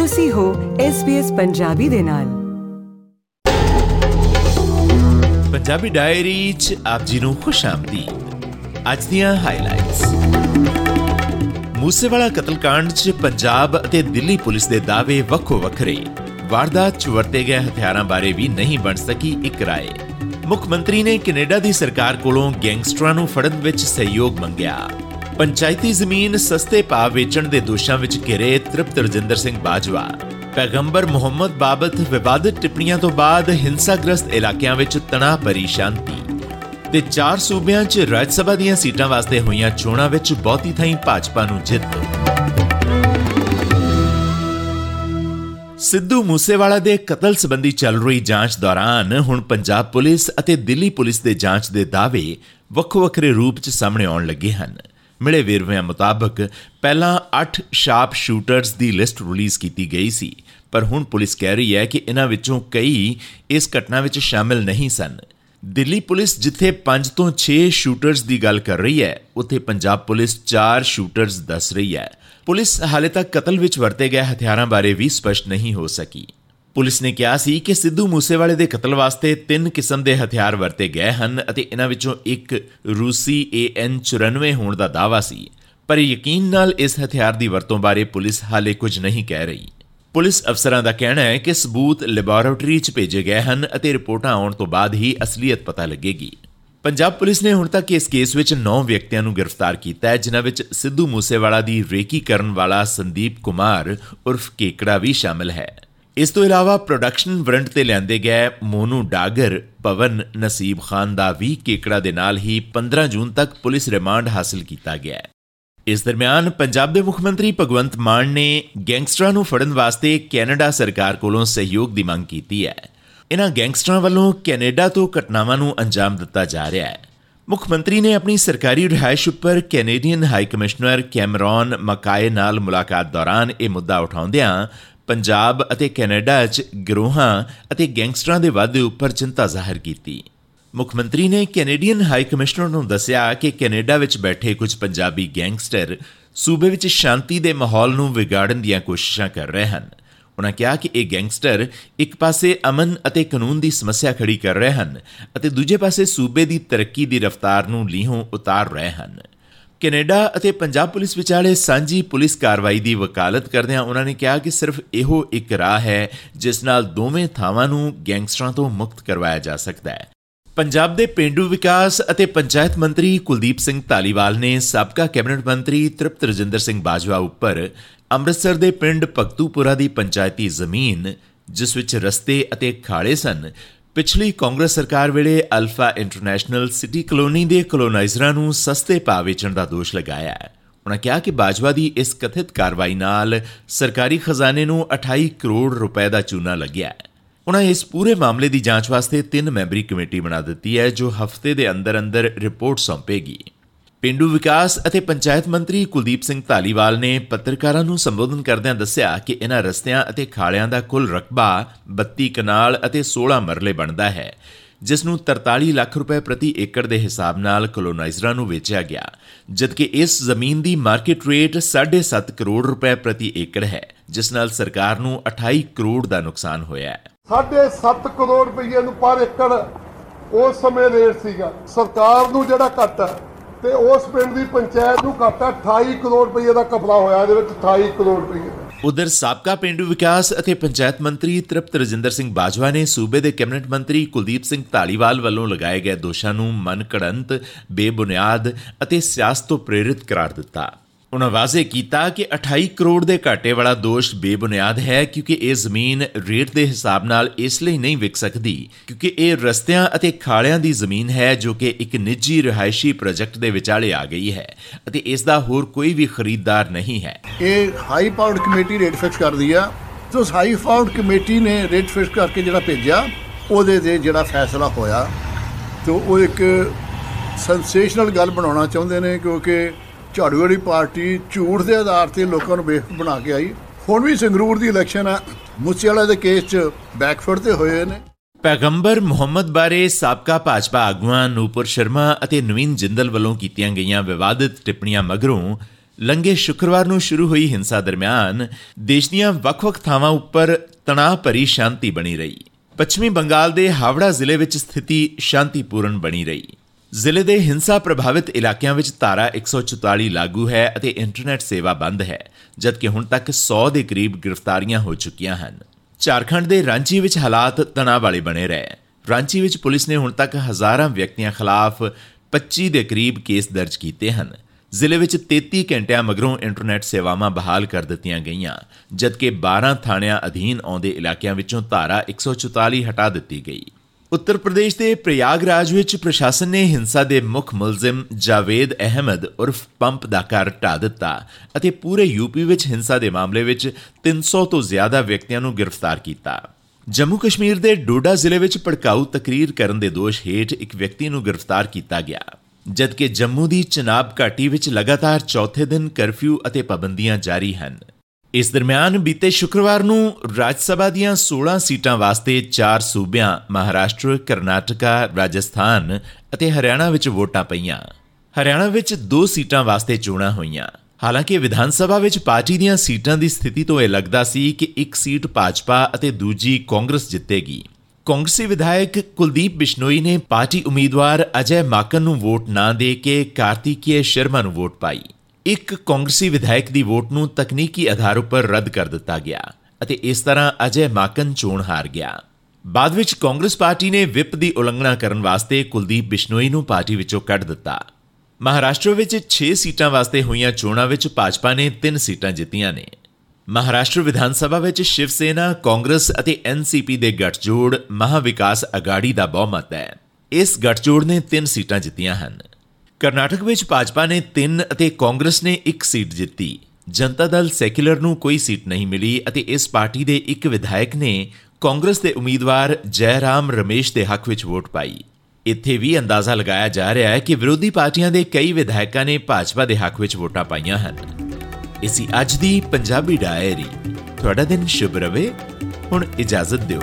ਤੁਸੀਂ ਹੋ SBS ਪੰਜਾਬੀ ਦੇ ਨਾਲ। ਪੰਜਾਬੀ ਡਾਇਰੀ ਚ ਆਪ ਜੀ ਨੂੰ ਖੁਸ਼ ਆਮਦੀਦ। ਅੱਜ ਦੀਆਂ ਹਾਈਲਾਈਟਸ ਮੂਸੇਵਾਲਾ ਕਤਲकांड ਚ ਪੰਜਾਬ ਅਤੇ ਦਿੱਲੀ ਪੁਲਿਸ ਦੇ ਦਾਅਵੇ ਵੱਖੋ ਵੱਖਰੇ। ਵਾਰਦਾਤ ਚ ਵਰਤੇ ਗਏ ਹਥਿਆਰਾਂ ਬਾਰੇ ਵੀ ਨਹੀਂ ਬਣ ਸਕੀ ਇੱਕ ਰਾਏ। ਮੁੱਖ ਮੰਤਰੀ ਨੇ ਕੈਨੇਡਾ ਦੀ ਸਰਕਾਰ ਕੋਲੋਂ ਗੈਂਗਸਟਰਾਂ ਨੂੰ ਫੜਨ ਵਿੱਚ ਸਹਿਯੋਗ ਮੰਗਿਆ। ਪੰਚਾਇਤੀ ਜ਼ਮੀਨ ਸਸਤੇ ਭਾਅ ਵੇਚਣ ਦੇ ਦੋਸ਼ਾਂ ਵਿੱਚ ਘਿਰੇ ਤ੍ਰਿਪਤ ਰਜਿੰਦਰ ਸਿੰਘ ਬਾਜਵਾ। ਪੈਗੰਬਰ ਮੁਹੰਮਦ ਬਾਬਤ ਵਿਵਾਦਤ ਟਿੱਪਣੀਆਂ ਤੋਂ ਬਾਅਦ ਹਿੰਸਾਗ੍ਰਸਤ ਇਲਾਕਿਆਂ ਵਿੱਚ ਤਣਾਅ ਭਰੀ ਸ਼ਾਂਤੀ। ਤੇ ਚਾਰ ਸੂਬਿਆਂ 'ਚ ਰਾਜ ਸਭਾ ਦੀਆਂ ਸੀਟਾਂ ਵਾਸਤੇ ਹੋਈਆਂ ਚੋਣਾਂ ਵਿੱਚ ਬਹੁਤੀ ਥਾਈਂ ਭਾਜਪਾ ਨੂੰ ਜਿੱਤ। ਸਿੱਧੂ ਮੂਸੇਵਾਲਾ ਦੇ ਕਤਲ ਸੰਬੰਧੀ ਚੱਲ ਰਹੀ ਜਾਂਚ ਦੌਰਾਨ ਹੁਣ ਪੰਜਾਬ ਪੁਲਿਸ ਅਤੇ ਦਿੱਲੀ ਪੁਲਿਸ ਦੇ ਜਾਂਚ ਦੇ ਦਾਅਵੇ ਵੱਖੋ ਵੱਖਰੇ ਰੂਪ 'ਚ ਸਾਹਮਣੇ ਆਉਣ ਲੱਗੇ ਹਨ। ਮਿਲੇ ਵੇਰਵਿਆਂ ਮੁਤਾਬਕ ਪਹਿਲਾਂ 8 ਸ਼ਾਰਪ ਸ਼ੂਟਰਸ ਦੀ ਲਿਸਟ ਰਿਲੀਜ਼ ਕੀਤੀ ਗਈ ਸੀ, ਪਰ ਹੁਣ ਪੁਲਿਸ ਕਹਿ ਰਹੀ ਹੈ ਕਿ ਇਹਨਾਂ ਵਿੱਚੋਂ ਕਈ ਇਸ ਘਟਨਾ ਵਿੱਚ ਸ਼ਾਮਿਲ ਨਹੀਂ ਸਨ। ਦਿੱਲੀ ਪੁਲਿਸ ਜਿੱਥੇ 5 ਤੋਂ 6 ਸ਼ੂਟਰਸ ਦੀ ਗੱਲ ਕਰ ਰਹੀ ਹੈ, ਉੱਥੇ ਪੰਜਾਬ ਪੁਲਿਸ 4 ਸ਼ੂਟਰਸ ਦੱਸ ਰਹੀ ਹੈ। ਪੁਲਿਸ ਹਾਲੇ ਤੱਕ ਕਤਲ ਵਿੱਚ ਵਰਤੇ ਗਏ ਹਥਿਆਰਾਂ ਬਾਰੇ ਵੀ ਸਪਸ਼ਟ ਨਹੀਂ ਹੋ ਸਕੀ। ਪੁਲਿਸ ਨੇ ਕਿਹਾ ਸੀ ਕਿ ਸਿੱਧੂ ਮੂਸੇਵਾਲੇ ਦੇ ਕਤਲ ਵਾਸਤੇ ਤਿੰਨ ਕਿਸਮ ਦੇ ਹਥਿਆਰ ਵਰਤੇ ਗਏ ਹਨ ਅਤੇ ਇਹਨਾਂ ਵਿੱਚੋਂ ਇੱਕ ਰੂਸੀ AN 94 ਹੋਣ ਦਾ ਦਾਅਵਾ ਸੀ। ਪਰ ਯਕੀਨ ਨਾਲ ਇਸ ਹਥਿਆਰ ਦੀ ਵਰਤੋਂ ਬਾਰੇ ਪੁਲਿਸ ਹਾਲੇ ਕੁਝ ਨਹੀਂ ਕਹਿ ਰਹੀ। ਪੁਲਿਸ ਅਫਸਰਾਂ ਦਾ ਕਹਿਣਾ ਹੈ ਕਿ ਸਬੂਤ ਲੈਬੋਰੇਟਰੀ 'ਚ ਭੇਜੇ ਗਏ ਹਨ ਅਤੇ ਰਿਪੋਰਟਾਂ ਆਉਣ ਤੋਂ ਬਾਅਦ ਹੀ ਅਸਲੀਅਤ ਪਤਾ ਲੱਗੇਗੀ। ਪੰਜਾਬ ਪੁਲਿਸ ਨੇ ਹੁਣ ਤੱਕ ਇਸ ਕੇਸ ਵਿੱਚ 9 ਵਿਅਕਤੀਆਂ ਨੂੰ ਗ੍ਰਿਫਤਾਰ ਕੀਤਾ ਹੈ, ਜਿਨ੍ਹਾਂ ਵਿੱਚ ਸਿੱਧੂ ਮੂਸੇਵਾਲਾ ਦੀ ਰੇਕੀ ਕਰਨ ਵਾਲਾ ਸੰਦੀਪ ਕੁਮਾਰ ਉਰਫ ਕੇਕੜਾ ਵੀ ਸ਼ਾਮਲ ਹੈ। ਇਸ ਤੋਂ ਇਲਾਵਾ ਪ੍ਰੋਡਕਸ਼ਨ ਵਾਰੰਟ ਤੇ ਲਿਆਂਦੇ ਗਏ ਮੋਨੂ ਡਾਗਰ, ਪਵਨ ਨਸੀਬ ਖਾਨ ਦਾ ਵੀ ਕੇਕੜਾ ਦੇ ਨਾਲ ਹੀ 15 ਜੂਨ ਤੱਕ ਪੁਲਿਸ ਰਿਮਾਂਡ ਹਾਸਲ ਕੀਤਾ ਗਿਆ ਹੈ। ਇਸ ਦਰਮਿਆਨ ਪੰਜਾਬ ਦੇ ਮੁੱਖ ਮੰਤਰੀ ਭਗਵੰਤ ਮਾਨ ਨੇ ਗੈਂਗਸਟਰਾਂ ਨੂੰ ਫੜਨ ਵਾਸਤੇ ਕੈਨੇਡਾ ਸਰਕਾਰ ਕੋਲੋਂ ਸਹਿਯੋਗ ਦੀ ਮੰਗ ਕੀਤੀ ਹੈ। ਇਹਨਾਂ ਗੈਂਗਸਟਰਾਂ ਵੱਲੋਂ ਕੈਨੇਡਾ ਤੋਂ ਘਟਨਾਵਾਂ ਨੂੰ ਅੰਜਾਮ ਦਿੱਤਾ ਜਾ ਰਿਹਾ ਹੈ। ਮੁੱਖ ਮੰਤਰੀ ਨੇ ਆਪਣੀ ਸਰਕਾਰੀ ਰਿਹਾਇਸ਼ ਉੱਪਰ Canadian high commissioner Cameron MacKay ਨਾਲ ਮੁਲਾਕਾਤ ਦੌਰਾਨ ਇਹ ਮੁੱਦਾ ਉਠਾਉਂਦਿਆਂ ਪੰਜਾਬ ਅਤੇ ਕੈਨੇਡਾ 'ਚ ਗਰੋਹਾਂ ਅਤੇ ਗੈਂਗਸਟਰਾਂ ਦੇ ਵਾਧੇ ਉੱਪਰ ਚਿੰਤਾ ਜ਼ਾਹਰ ਕੀਤੀ। ਮੁੱਖ ਮੰਤਰੀ ਨੇ ਕੈਨੇਡੀਅਨ ਹਾਈ ਕਮਿਸ਼ਨਰ ਨੂੰ ਦੱਸਿਆ ਕਿ ਕੈਨੇਡਾ ਵਿੱਚ ਬੈਠੇ ਕੁਝ ਪੰਜਾਬੀ ਗੈਂਗਸਟਰ ਸੂਬੇ ਵਿੱਚ ਸ਼ਾਂਤੀ ਦੇ ਮਾਹੌਲ ਨੂੰ ਵਿਗਾੜਨ ਦੀਆਂ ਕੋਸ਼ਿਸ਼ਾਂ ਕਰ ਰਹੇ ਹਨ। ਉਹਨਾਂ ਕਿਹਾ ਕਿ ਇਹ ਗੈਂਗਸਟਰ ਇੱਕ ਪਾਸੇ ਅਮਨ ਅਤੇ ਕਾਨੂੰਨ ਦੀ ਸਮੱਸਿਆ ਖੜੀ ਕਰ ਰਹੇ ਹਨ ਅਤੇ ਦੂਜੇ ਪਾਸੇ ਸੂਬੇ ਦੀ ਤਰੱਕੀ ਦੀ ਰਫ਼ਤਾਰ ਨੂੰ ਲੀਹੋਂ ਉਤਾਰ ਰਹੇ ਹਨ। ਕੈਨੇਡਾ ਅਤੇ ਪੰਜਾਬ ਪੁਲਿਸ ਵਿਚਾਲੇ ਸਾਂਝੀ ਪੁਲਿਸ ਕਾਰਵਾਈ ਦੀ ਵਕਾਲਤ ਕਰਦਿਆਂ ਉਹਨਾਂ ਨੇ ਕਿਹਾ ਕਿ ਸਿਰਫ ਇਹੋ ਇੱਕ ਰਾਹ ਹੈ, ਜਿਸ ਨਾਲ ਦੋਵੇਂ ਥਾਵਾਂ ਨੂੰ ਗੈਂਗਸਟਰਾਂ ਤੋਂ ਮੁਕਤ ਕਰਵਾਇਆ ਜਾ ਸਕਦਾ ਹੈ। ਪੰਜਾਬ ਦੇ ਪਿੰਡੂ ਵਿਕਾਸ ਅਤੇ ਪੰਚਾਇਤ ਮੰਤਰੀ ਕੁਲਦੀਪ ਸਿੰਘ ਧਾਲੀਵਾਲ ਨੇ ਸਾਬਕਾ ਕੈਬਨਿਟ ਮੰਤਰੀ ਤ੍ਰਿਪਤ ਰਜਿੰਦਰ ਸਿੰਘ ਬਾਜਵਾ ਉੱਪਰ ਅੰਮ੍ਰਿਤਸਰ ਦੇ ਪਿੰਡ ਭਗਤੂਪੁਰਾ ਦੀ ਪੰਚਾਇਤੀ ਜ਼ਮੀਨ, ਜਿਸ ਵਿੱਚ ਰਸਤੇ ਅਤੇ ਖਾਲੇ ਸਨ ਪਿਛਲੀ ਕਾਂਗਰਸ ਸਰਕਾਰ ਵੇਲੇ ਅਲਫਾ ਇੰਟਰਨੈਸ਼ਨਲ ਸਿਟੀ ਕਲੋਨੀ ਦੇ ਕਲੋਨਾਈਜ਼ਰਾਂ ਨੂੰ ਸਸਤੇ ਭਾਅ ਵੇਚਣ ਦਾ ਦੋਸ਼ ਲਗਾਇਆ ਹੈ। ਉਹਨਾਂ ਕਿਹਾ ਕਿ ਬਾਜਵਾ ਦੀ ਇਸ ਕਥਿਤ ਕਾਰਵਾਈ ਨਾਲ ਸਰਕਾਰੀ ਖਜ਼ਾਨੇ ਨੂੰ 28 ਕਰੋੜ ਰੁਪਏ ਦਾ ਚੂਨਾ ਲੱਗਿਆ ਹੈ। ਉਹਨਾਂ ਇਸ ਪੂਰੇ ਮਾਮਲੇ ਦੀ ਜਾਂਚ ਵਾਸਤੇ ਤਿੰਨ ਮੈਂਬਰੀ ਕਮੇਟੀ ਬਣਾ ਦਿੱਤੀ ਹੈ, ਜੋ ਹਫ਼ਤੇ ਦੇ ਅੰਦਰ ਅੰਦਰ ਰਿਪੋਰਟ ਸੌਂਪੇਗੀ। ਪਿੰਡੂ ਵਿਕਾਸ ਅਤੇ ਪੰਚਾਇਤ ਮੰਤਰੀ ਕੁਲਦੀਪ ਸਿੰਘ ਧਾਲੀਵਾਲ ਨੇ ਪੱਤਰਕਾਰਾਂ ਨੂੰ ਸੰਬੋਧਨ ਕਰਦਿਆਂ ਦੱਸਿਆ ਕਿ ਇਹਨਾਂ ਰਸਤਿਆਂ ਅਤੇ ਖਾਲਿਆਂ ਦਾ ਕੁੱਲ ਰਕਬਾ 32 ਕਨਾਲ ਅਤੇ 16 ਮਰਲੇ ਬਣਦਾ ਹੈ, ਜਿਸ ਨੂੰ 43 ਲੱਖ ਰੁਪਏ ਪ੍ਰਤੀ ਏਕੜ ਦੇ ਹਿਸਾਬ ਨਾਲ ਕਲੋਨਾਈਜ਼ਰਾਂ ਨੂੰ ਵੇਚਿਆ ਗਿਆ, ਜਦਕਿ ਇਸ ਜ਼ਮੀਨ ਦੀ ਮਾਰਕੀਟ ਰੇਟ 7.5 ਕਰੋੜ ਰੁਪਏ ਪ੍ਰਤੀ ਏਕੜ ਹੈ, ਜਿਸ ਨਾਲ ਸਰਕਾਰ ਨੂੰ 28 ਕਰੋੜ ਦਾ ਨੁਕਸਾਨ ਹੋਇਆ ਹੈ। 7.5 ਕਰੋੜ ਰੁਪਏ ਨੂੰ ਪਰ ਏਕੜ ਉਸ ਸਮੇਂ ਰੇਟ ਸੀਗਾ। ਸਰਕਾਰ ਨੂੰ ਜਿਹੜਾ ਘਾਟਾ ਤੇ ਉਸ ਪਿੰਡ ਦੀ ਪੰਚਾਇਤ ਨੂੰ ਘਾਟਾ 28 ਕਰੋੜ ਰੁਪਏ ਦਾ ਕਪੜਾ ਹੋਇਆ, ਇਹਦੇ ਵਿੱਚ 28 ਕਰੋੜ ਰੁਪਏ ਉਧਰ ਸਾਬਕਾ ਪਿੰਡੂ ਵਿਕਾਸ ਅਤੇ ਪੰਚਾਇਤ ਮੰਤਰੀ ਤ੍ਰਿਪਤ ਰਜਿੰਦਰ ਸਿੰਘ ਬਾਜਵਾ ਨੇ ਸੂਬੇ ਦੇ ਕੈਬਨਿਟ ਮੰਤਰੀ ਕੁਲਦੀਪ ਸਿੰਘ ਢਾਲੀਵਾਲ ਵੱਲੋਂ ਲਗਾਏ ਗਏ ਦੋਸ਼ਾਂ ਨੂੰ ਮਨਕੜੰਤ, ਬੇਬੁਨਿਆਦ ਅਤੇ ਸਿਆਸਤ ਤੋਂ ਪ੍ਰੇਰਿਤ ਕਰਾਰ ਦਿੱਤਾ। ਉਹਨਾਂ ਵਾਅਜ਼ੇ ਕੀਤਾ ਕਿ 28 ਕਰੋੜ ਦੇ ਘਾਟੇ ਵਾਲਾ ਦੋਸ਼ ਬੇਬੁਨਿਆਦ ਹੈ ਕਿਉਂਕਿ ਇਹ ਜ਼ਮੀਨ ਰੇਟ ਦੇ ਹਿਸਾਬ ਨਾਲ ਇਸ ਲਈ ਨਹੀਂ ਵਿਕ ਸਕਦੀ, ਕਿਉਂਕਿ ਇਹ ਰਸਤਿਆਂ ਅਤੇ ਖਾਲਿਆਂ ਦੀ ਜ਼ਮੀਨ ਹੈ ਜੋ ਕਿ ਇੱਕ ਨਿੱਜੀ ਰਿਹਾਇਸ਼ੀ ਪ੍ਰੋਜੈਕਟ ਦੇ ਵਿਚਾਲੇ ਆ ਗਈ ਹੈ ਅਤੇ ਇਸ ਦਾ ਹੋਰ ਕੋਈ ਵੀ ਖਰੀਦਦਾਰ ਨਹੀਂ ਹੈ। ਇਹ high powered committee rate fix ਕਰਦੀ ਆ। ਸੋ ਹਾਈ ਪਾਵਰਡ ਕਮੇਟੀ ਨੇ ਰੇਟ ਫਿਕਸ ਕਰਕੇ ਜਿਹੜਾ ਭੇਜਿਆ, ਉਹਦੇ ਤੇ ਜਿਹੜਾ ਫੈਸਲਾ ਹੋਇਆ। ਤੇ ਉਹ ਇੱਕ ਸੈਂਸੇਸ਼ਨਲ ਗੱਲ ਬਣਾਉਣਾ ਚਾਹੁੰਦੇ ਨੇ ਕਿਉਂਕਿ ਝਾੜੂ ਵਾਲੀ ਪਾਰਟੀ ਝੂਠ ਦੇ ਆਧਾਰ ਤੇ ਲੋਕਾਂ ਨੂੰ ਬੇਵਕੂਫ ਬਣਾ ਕੇ ਆਈ। ਹੁਣ ਵੀ ਸੰਗਰੂਰ ਦੀ ਇਲੈਕਸ਼ਨ ਆ ਮੂਸੇਵਾਲਾ ਦੇ ਕੇਸ 'ਚ ਬੈਕਫੁੱਟ ਤੇ ਹੋਏ ਨੇ। ਪੈਗੰਬਰ ਮੁਹੰਮਦ ਬਾਰੇ ਸਾਬਕਾ ਭਾਜਪਾ ਆਗੂਆਂ ਨੂਪੁਰ ਸ਼ਰਮਾ ਅਤੇ ਨਵੀਨ ਜਿੰਦਲ ਵੱਲੋਂ ਕੀਤੀਆਂ ਗਈਆਂ ਵਿਵਾਦਿਤ ਟਿੱਪਣੀਆਂ ਮਗਰੋਂ ਲੰਗੇ ਸ਼ੁੱਕਰਵਾਰ ਨੂੰ ਸ਼ੁਰੂ ਹੋਈ ਹਿੰਸਾ ਦਰਮਿਆਨ ਦੇਸ਼ ਦੀਆਂ ਵੱਖ-ਵੱਖ ਥਾਵਾਂ ਉੱਪਰ ਤਣਾਅ ਭਰੀ ਸ਼ਾਂਤੀ ਬਣੀ ਰਹੀ। ਪੱਛਮੀ ਬੰਗਾਲ ਦੇ ਹਾਵੜਾ ਜ਼ਿਲ੍ਹੇ ਵਿੱਚ ਸਥਿਤੀ ਸ਼ਾਂਤੀਪੂਰਨ ਬਣੀ ਰਹੀ। ਜ਼ਿਲ੍ਹੇ ਦੇ ਹਿੰਸਾ ਪ੍ਰਭਾਵਿਤ ਇਲਾਕਿਆਂ ਵਿੱਚ ਧਾਰਾ 144 ਲਾਗੂ ਹੈ ਅਤੇ ਇੰਟਰਨੈਟ ਸੇਵਾ ਬੰਦ ਹੈ, ਜਦਕਿ ਹੁਣ ਤੱਕ 100 ਦੇ ਕਰੀਬ ਗ੍ਰਿਫਤਾਰੀਆਂ ਹੋ ਚੁੱਕੀਆਂ ਹਨ। ਝਾਰਖੰਡ ਦੇ ਰਾਂਚੀ ਵਿੱਚ ਹਾਲਾਤ ਤਣਾਅ ਵਾਲੇ ਬਣੇ ਰਹੇ। ਰਾਂਚੀ ਵਿੱਚ ਪੁਲਿਸ ਨੇ ਹੁਣ ਤੱਕ ਹਜ਼ਾਰਾਂ ਵਿਅਕਤੀਆਂ ਖਿਲਾਫ 25 ਦੇ ਕਰੀਬ ਕੇਸ ਦਰਜ ਕੀਤੇ ਹਨ। ਜ਼ਿਲ੍ਹੇ ਵਿੱਚ 33 ਘੰਟਿਆਂ ਮਗਰੋਂ ਇੰਟਰਨੈਟ ਸੇਵਾਵਾਂ ਬਹਾਲ ਕਰ ਦਿੱਤੀਆਂ ਗਈਆਂ, ਜਦਕਿ 12 ਥਾਣਿਆਂ ਅਧੀਨ ਆਉਂਦੇ ਇਲਾਕਿਆਂ ਵਿੱਚੋਂ ਧਾਰਾ 144 ਹਟਾ ਦਿੱਤੀ ਗਈ। ਉੱਤਰ ਪ੍ਰਦੇਸ਼ ਦੇ ਪ੍ਰਯਾਗਰਾਜ ਵਿੱਚ ਪ੍ਰਸ਼ਾਸਨ ਨੇ ਹਿੰਸਾ ਦੇ ਮੁੱਖ ਮੁਲਜ਼ਮ ਜਾਵੇਦ ਅਹਿਮਦ ਉਰਫ ਪੰਪ ਦਾ ਘਰ ਢਾ ਦਿੱਤਾ ਅਤੇ ਪੂਰੇ ਯੂਪੀ ਵਿੱਚ ਹਿੰਸਾ ਦੇ ਮਾਮਲੇ ਵਿੱਚ 300 ਤੋਂ ਜ਼ਿਆਦਾ ਵਿਅਕਤੀਆਂ ਨੂੰ ਗ੍ਰਿਫਤਾਰ ਕੀਤਾ। ਜੰਮੂ ਕਸ਼ਮੀਰ ਦੇ ਡੋਡਾ ਜ਼ਿਲ੍ਹੇ ਵਿੱਚ ਭੜਕਾਊ ਤਕਰੀਰ ਕਰਨ ਦੇ ਦੋਸ਼ ਹੇਠ ਇੱਕ ਵਿਅਕਤੀ ਨੂੰ ਗ੍ਰਿਫਤਾਰ ਕੀਤਾ ਗਿਆ। ਜਦਕਿ ਜੰਮੂ ਦੀ ਚਨਾਬ ਘਾਟੀ ਵਿੱਚ ਲਗਾਤਾਰ ਚੌਥੇ ਦਿਨ ਕਰਫਿਊ ਅਤੇ ਪਾਬੰਦੀਆਂ ਜਾਰੀ ਹਨ ਇਸ ਦਰਮਿਆਨ ਬੀਤੇ ਸ਼ੁੱਕਰਵਾਰ ਨੂੰ ਰਾਜ ਸਭਾ ਦੀਆਂ 16 ਸੀਟਾਂ ਵਾਸਤੇ ਚਾਰ ਸੂਬਿਆਂ ਮਹਾਰਾਸ਼ਟਰ, ਕਰਨਾਟਕਾ, ਰਾਜਸਥਾਨ ਅਤੇ ਹਰਿਆਣਾ ਵਿੱਚ ਵੋਟਾਂ ਪਈਆਂ। ਹਰਿਆਣਾ ਵਿੱਚ ਦੋ ਸੀਟਾਂ ਵਾਸਤੇ ਚੋਣਾਂ ਹੋਈਆਂ। ਹਾਲਾਂਕਿ ਵਿਧਾਨ ਸਭਾ ਵਿੱਚ ਪਾਰਟੀ ਦੀਆਂ ਸੀਟਾਂ ਦੀ ਸਥਿਤੀ ਤੋਂ ਇਹ ਲੱਗਦਾ ਸੀ ਕਿ ਇੱਕ ਸੀਟ ਭਾਜਪਾ ਅਤੇ ਦੂਜੀ ਕਾਂਗਰਸ ਜਿੱਤੇਗੀ। ਕਾਂਗਰਸੀ ਵਿਧਾਇਕ ਕੁਲਦੀਪ ਬਿਸ਼ਨੋਈ ਨੇ ਪਾਰਟੀ ਉਮੀਦਵਾਰ ਅਜੇ ਮਾਕਨ ਨੂੰ ਵੋਟ ਨਾ ਦੇ ਕੇ ਕਾਰਤਿਕੇਯ ਸ਼ਰਮਾ ਨੂੰ ਵੋਟ ਪਾਈ। ਇੱਕ ਕਾਂਗਰਸੀ ਵਿਧਾਇਕ ਦੀ ਵੋਟ ਨੂੰ ਤਕਨੀਕੀ ਆਧਾਰ ਉੱਪਰ ਰੱਦ ਕਰ ਦਿੱਤਾ ਗਿਆ ਅਤੇ ਇਸ ਤਰ੍ਹਾਂ ਅਜੇ ਮਾਕਨ ਚੋਣ ਹਾਰ ਗਿਆ। ਬਾਅਦ ਵਿੱਚ ਕਾਂਗਰਸ ਪਾਰਟੀ ਨੇ ਵਿਪ ਦੀ ਉਲੰਘਣਾ ਕਰਨ ਵਾਸਤੇ ਕੁਲਦੀਪ ਬਿਸ਼ਨੋਈ ਨੂੰ ਪਾਰਟੀ ਵਿੱਚੋਂ ਕੱਢ ਦਿੱਤਾ। ਮਹਾਰਾਸ਼ਟਰ ਵਿੱਚ 6 ਸੀਟਾਂ ਵਾਸਤੇ ਹੋਈਆਂ ਚੋਣਾਂ ਵਿੱਚ ਭਾਜਪਾ ਨੇ 3 ਸੀਟਾਂ ਜਿੱਤੀਆਂ ਨੇ। ਮਹਾਰਾਸ਼ਟਰ ਵਿਧਾਨ ਸਭਾ ਵਿੱਚ ਸ਼ਿਵ ਸੇਨਾ ਕਾਂਗਰਸ ਅਤੇ ਐਨਸੀਪੀ ਦੇ ਗੱਠਜੋੜ ਮਹਾਵਿਕਾਸ ਅਗਾੜੀ ਦਾ ਬਹੁਮਤ ਹੈ। ਇਸ ਗੱਠਜੋੜ ਨੇ 3 ਸੀਟਾਂ ਜਿੱਤੀਆਂ ਹਨ। ਕਰਨਾਟਕ ਵਿੱਚ ਭਾਜਪਾ ਨੇ 3 ਅਤੇ ਕਾਂਗਰਸ ਨੇ 1 ਸੀਟ ਜਿੱਤੀ। ਜਨਤਾ ਦਲ ਸੈਕੂਲਰ ਨੂੰ ਕੋਈ ਸੀਟ ਨਹੀਂ ਮਿਲੀ ਅਤੇ ਇਸ ਪਾਰਟੀ ਦੇ ਇੱਕ ਵਿਧਾਇਕ ਨੇ ਕਾਂਗਰਸ ਦੇ ਉਮੀਦਵਾਰ ਜੈਰਾਮ ਰਮੇਸ਼ ਦੇ ਹੱਕ ਵਿੱਚ ਵੋਟ ਪਾਈ। ਇੱਥੇ ਵੀ ਅੰਦਾਜ਼ਾ ਲਗਾਇਆ ਜਾ ਰਿਹਾ ਹੈ ਕਿ ਵਿਰੋਧੀ ਪਾਰਟੀਆਂ ਦੇ ਕਈ ਵਿਧਾਇਕਾਂ ਨੇ ਭਾਜਪਾ ਦੇ ਹੱਕ ਵਿੱਚ ਵੋਟਾਂ ਪਾਈਆਂ ਹਨ। ਇਸੀ ਅੱਜ ਦੀ ਪੰਜਾਬੀ ਡਾਇਰੀ। ਤੁਹਾਡਾ ਦਿਨ ਸ਼ੁਭ ਰਵੇ ਹੁਣ ਇਜਾਜ਼ਤ ਦਿਓ।